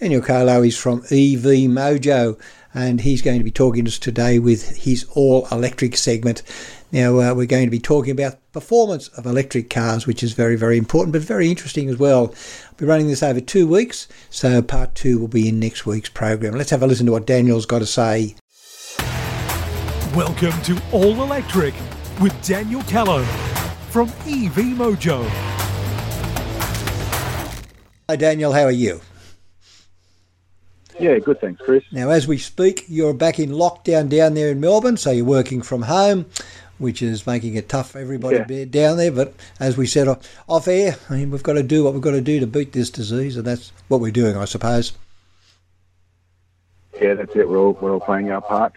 Daniel Carlo is from EV Mojo and he's going to be talking to us today with his all electric segment. Now, uh, we're going to be talking about performance of electric cars, which is very, very important, but very interesting as well. I'll be running this over two weeks, so part two will be in next week's program. Let's have a listen to what Daniel's got to say. Welcome to All Electric with Daniel Callow from EV Mojo. Hi, Daniel, how are you? Yeah, good. Thanks, Chris. Now, as we speak, you're back in lockdown down there in Melbourne, so you're working from home, which is making it tough for everybody Yeah. down there. But as we said off, off air, I mean, we've got to do what we've got to do to beat this disease, and that's what we're doing, I suppose. Yeah, that's it. We're all we're all playing our part.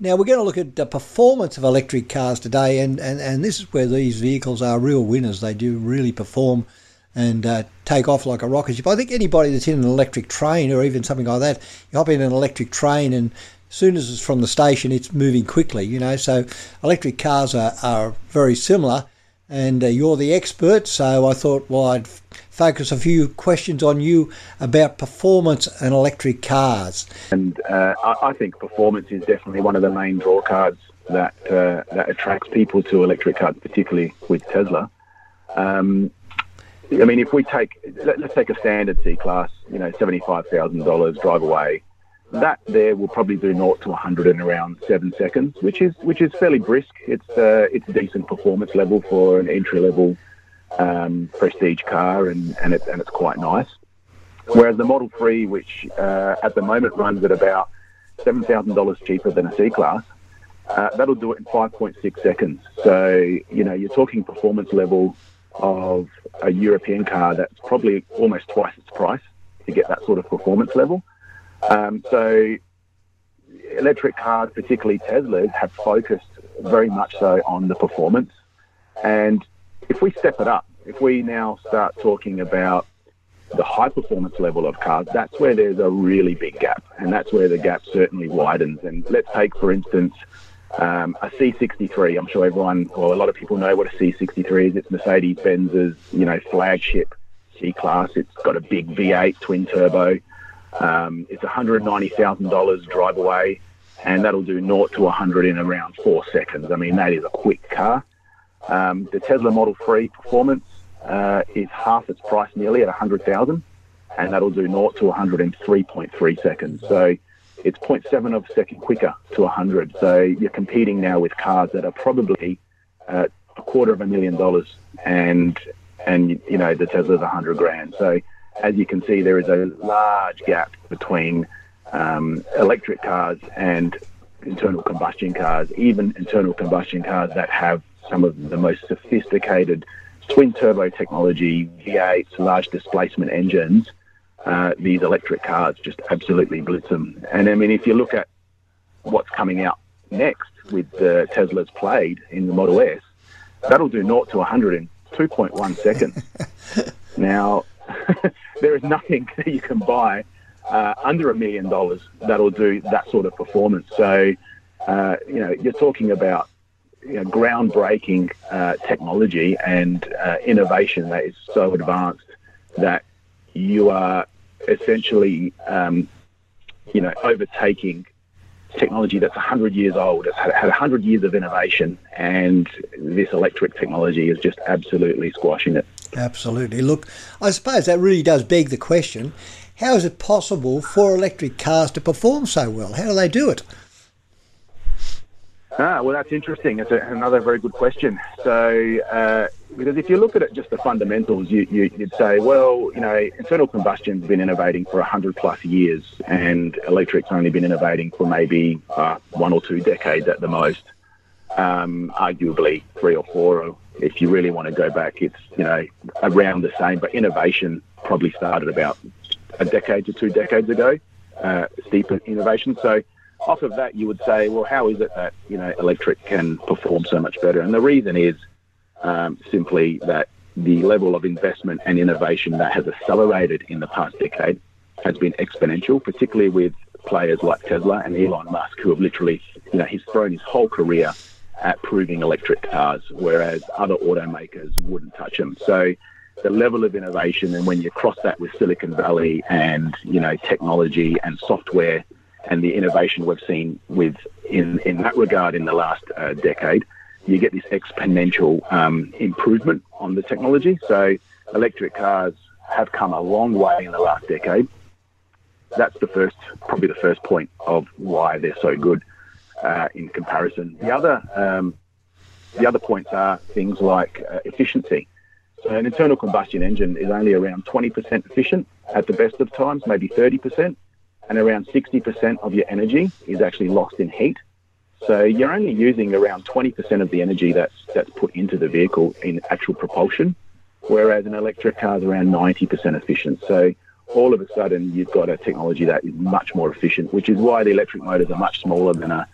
Now, we're going to look at the performance of electric cars today, and, and, and this is where these vehicles are real winners. They do really perform and uh, take off like a rocket ship. I think anybody that's in an electric train or even something like that, you hop in an electric train and as soon as it's from the station, it's moving quickly, you know. So electric cars are, are very similar, and uh, you're the expert. So I thought, well, I'd f- focus a few questions on you about performance and electric cars. And uh, I, think performance is definitely one of the main draw cards that uh, that attracts people to electric cars, particularly with Tesla. Um, I mean, if we take let, us take a standard C class, you know, seventy five thousand dollars drive away. That there will probably do 0 to 100 in around seven seconds, which is which is fairly brisk. It's uh, it's a decent performance level for an entry level um, prestige car, and and, it, and it's quite nice. Whereas the Model 3, which uh, at the moment runs at about $7,000 cheaper than a C class, uh, that'll do it in 5.6 seconds. So, you know, you're talking performance level of a European car that's probably almost twice its price to get that sort of performance level. Um, so, electric cars, particularly Teslas, have focused very much so on the performance. And if we step it up, if we now start talking about the high performance level of cars, that's where there's a really big gap. And that's where the gap certainly widens. And let's take, for instance, um, a C63. I'm sure everyone, or a lot of people know what a C63 is. It's Mercedes Benz's, you know, flagship C class. It's got a big V8 twin turbo. Um, it's $190,000 drive away, and that'll do 0 to 100 in around four seconds. I mean, that is a quick car. Um, the Tesla Model 3 performance uh, is half its price nearly at 100,000, and that'll do 0 to 100 in 3.3 seconds. So it's 0.7 of a second quicker to 100. So you're competing now with cars that are probably uh, a quarter of a million dollars, and and you know the Tesla's 100 grand. So as you can see, there is a large gap between um, electric cars and internal combustion cars, even internal combustion cars that have some of the most sophisticated twin turbo technology, V8s, large displacement engines. Uh, these electric cars just absolutely blitz them. And I mean, if you look at what's coming out next with the Tesla's Plaid in the Model S, that'll do 0 to 100 in 2.1 seconds. now, there is nothing that you can buy uh, under a million dollars that'll do that sort of performance. So, uh, you know, you're talking about you know, groundbreaking uh, technology and uh, innovation that is so advanced that you are essentially, um, you know, overtaking technology that's 100 years old. It's had, had 100 years of innovation, and this electric technology is just absolutely squashing it. Absolutely. Look, I suppose that really does beg the question how is it possible for electric cars to perform so well? How do they do it? Ah, well, that's interesting. It's a, another very good question. So, uh, because if you look at it, just the fundamentals, you, you, would say, well, you know, internal combustion's been innovating for 100 plus years, and electric's only been innovating for maybe uh, one or two decades at the most. Um, arguably three or four, if you really want to go back, it's, you know, around the same, but innovation probably started about a decade to two decades ago, uh, steep innovation. So, off of that, you would say, well, how is it that you know electric can perform so much better? And the reason is um, simply that the level of investment and innovation that has accelerated in the past decade has been exponential, particularly with players like Tesla and Elon Musk, who have literally, you know, he's thrown his whole career at proving electric cars, whereas other automakers wouldn't touch them. So the level of innovation, and when you cross that with Silicon Valley and you know technology and software, and the innovation we've seen with in in that regard in the last uh, decade, you get this exponential um, improvement on the technology. So electric cars have come a long way in the last decade. That's the first, probably the first point of why they're so good uh, in comparison. The other, um, the other points are things like uh, efficiency. So an internal combustion engine is only around 20% efficient at the best of times, maybe 30%, and around 60% of your energy is actually lost in heat. So you're only using around 20% of the energy that's that's put into the vehicle in actual propulsion, whereas an electric car is around 90% efficient. So all of a sudden you've got a technology that is much more efficient, which is why the electric motors are much smaller than a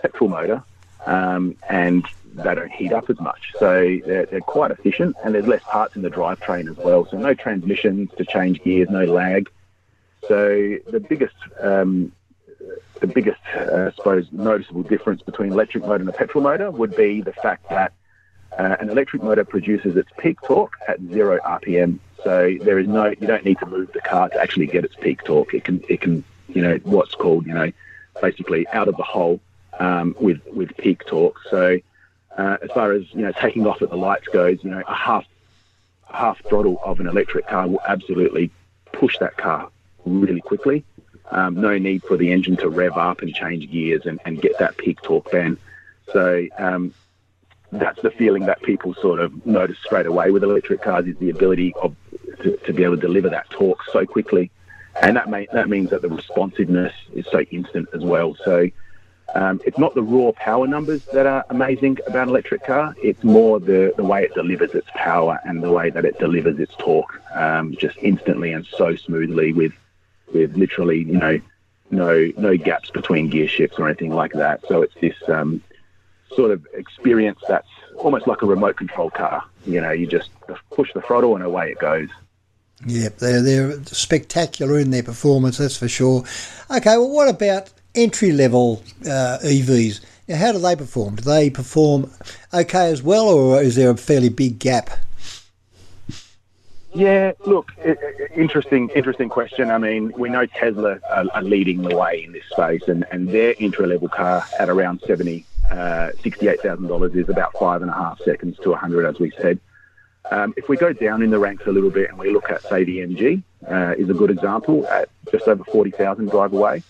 petrol motor, um, and they don't heat up as much. So they're, they're quite efficient, and there's less parts in the drivetrain as well. So no transmissions to change gears, no lag. So the biggest um, the biggest, uh, I suppose, noticeable difference between electric motor and a petrol motor would be the fact that uh, an electric motor produces its peak torque at zero RPM. So there is no, you don't need to move the car to actually get its peak torque. It can, it can, you know, what's called, you know, basically out of the hole um, with with peak torque. So uh, as far as you know, taking off at the lights goes, you know, a half half throttle of an electric car will absolutely push that car really quickly. Um, no need for the engine to rev up and change gears and, and get that peak torque then. So um, that's the feeling that people sort of notice straight away with electric cars is the ability of to, to be able to deliver that torque so quickly, and that may, that means that the responsiveness is so instant as well. So um, it's not the raw power numbers that are amazing about electric car. It's more the, the way it delivers its power and the way that it delivers its torque um, just instantly and so smoothly with with literally, you know, no no gaps between gear shifts or anything like that. So it's this um, sort of experience that's almost like a remote control car. You know, you just push the throttle and away it goes. Yep, they're they're spectacular in their performance, that's for sure. Okay, well, what about entry level uh, EVs? Now, how do they perform? Do they perform okay as well, or is there a fairly big gap? Yeah, look, interesting, interesting question. I mean, we know Tesla are, leading the way in this space, and, and their entry level car at around seventy, uh, sixty-eight thousand dollars is about five and a half seconds to hundred, as we said. Um, if we go down in the ranks a little bit and we look at, say, the MG, uh, is a good example at just over forty thousand drive away.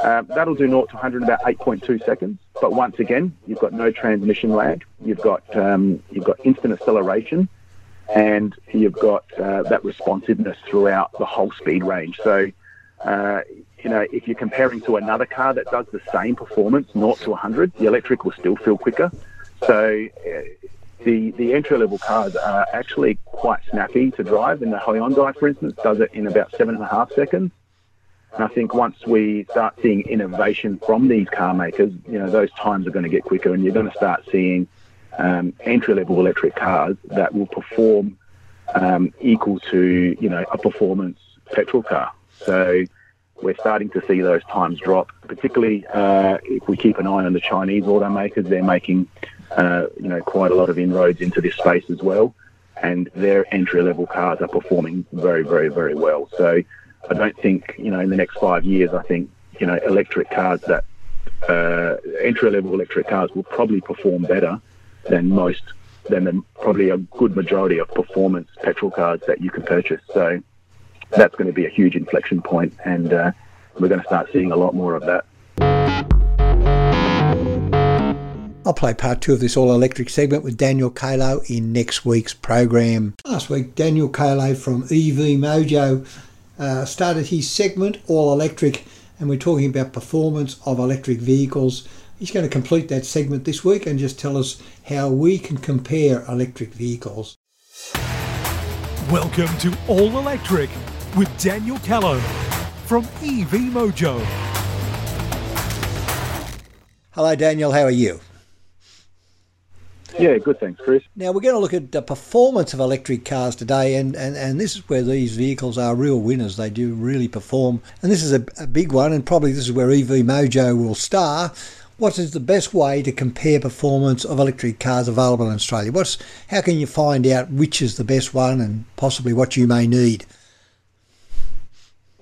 Um, that'll do 0 to 100 in about 8.2 seconds. But once again, you've got no transmission lag. You've got um, you've got instant acceleration and you've got uh, that responsiveness throughout the whole speed range. So, uh, you know, if you're comparing to another car that does the same performance, 0 to 100, the electric will still feel quicker. So, uh, the the entry level cars are actually quite snappy to drive. And the Hyundai, for instance, does it in about seven and a half seconds. And I think once we start seeing innovation from these car makers, you know, those times are going to get quicker, and you're going to start seeing um, entry-level electric cars that will perform um, equal to you know a performance petrol car. So we're starting to see those times drop, particularly uh, if we keep an eye on the Chinese automakers. They're making uh, you know quite a lot of inroads into this space as well, and their entry-level cars are performing very, very, very well. So I don't think you know in the next five years, I think you know electric cars that uh, entry-level electric cars will probably perform better than most, than the, probably a good majority of performance petrol cars that you can purchase. So that's going to be a huge inflection point, and uh, we're going to start seeing a lot more of that. I'll play part two of this all electric segment with Daniel Kalo in next week's program. Last week, Daniel Kalo from EV Mojo uh, started his segment all electric, and we're talking about performance of electric vehicles He's going to complete that segment this week and just tell us how we can compare electric vehicles. Welcome to All Electric with Daniel Callow from EV Mojo. Hello, Daniel. How are you? Yeah, good, thanks, Chris. Now, we're going to look at the performance of electric cars today, and, and, and this is where these vehicles are real winners. They do really perform. And this is a, a big one, and probably this is where EV Mojo will star what is the best way to compare performance of electric cars available in Australia? What's how can you find out which is the best one and possibly what you may need?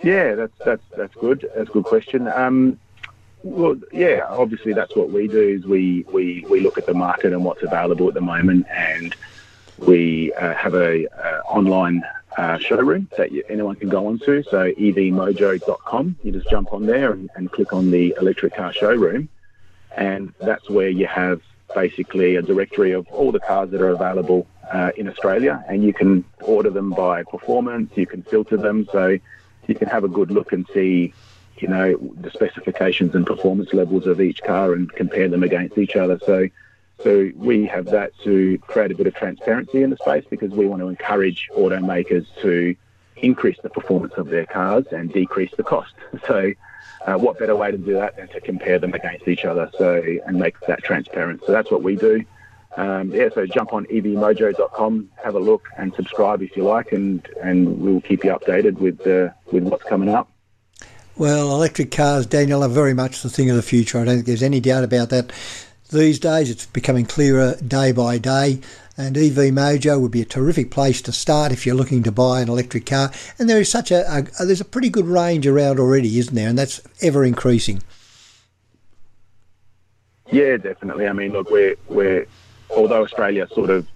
Yeah, that's that's that's good. That's a good question. Um, well, yeah, obviously that's what we do is we, we, we look at the market and what's available at the moment, and we uh, have a uh, online uh, showroom that you, anyone can go onto. So evmojo.com. You just jump on there and, and click on the electric car showroom, and that's where you have basically a directory of all the cars that are available uh, in Australia, and you can order them by performance. You can filter them, so you can have a good look and see you know, the specifications and performance levels of each car and compare them against each other. So, so we have that to create a bit of transparency in the space because we want to encourage automakers to increase the performance of their cars and decrease the cost. So, uh, what better way to do that than to compare them against each other? So, and make that transparent. So that's what we do. Um, yeah, so jump on evmojo.com, have a look, and subscribe if you like, and and we'll keep you updated with uh, with what's coming up. Well, electric cars, Daniel, are very much the thing of the future. I don't think there's any doubt about that. These days, it's becoming clearer day by day, and EV Mojo would be a terrific place to start if you're looking to buy an electric car. And there is such a, a there's a pretty good range around already, isn't there? And that's ever increasing. Yeah, definitely. I mean, look, we're we're although Australia sort of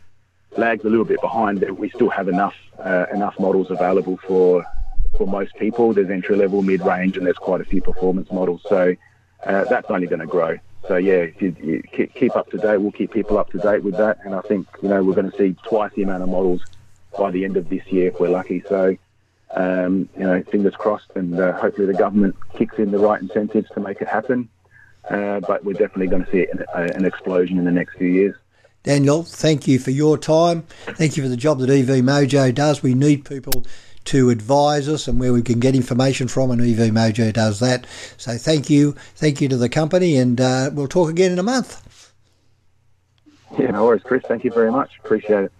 lags a little bit behind, we still have enough uh, enough models available for for most people. There's entry level, mid range, and there's quite a few performance models. So uh, that's only going to grow. So yeah, you, you keep up to date, we'll keep people up to date with that. And I think you know we're going to see twice the amount of models by the end of this year if we're lucky. So um, you know, fingers crossed, and uh, hopefully the government kicks in the right incentives to make it happen. Uh, but we're definitely going to see an, an explosion in the next few years. Daniel, thank you for your time. Thank you for the job that EV Mojo does. We need people to advise us and where we can get information from, and EV Mojo does that. So thank you, thank you to the company, and uh, we'll talk again in a month. Yeah, no worries, Chris. Thank you very much. Appreciate it.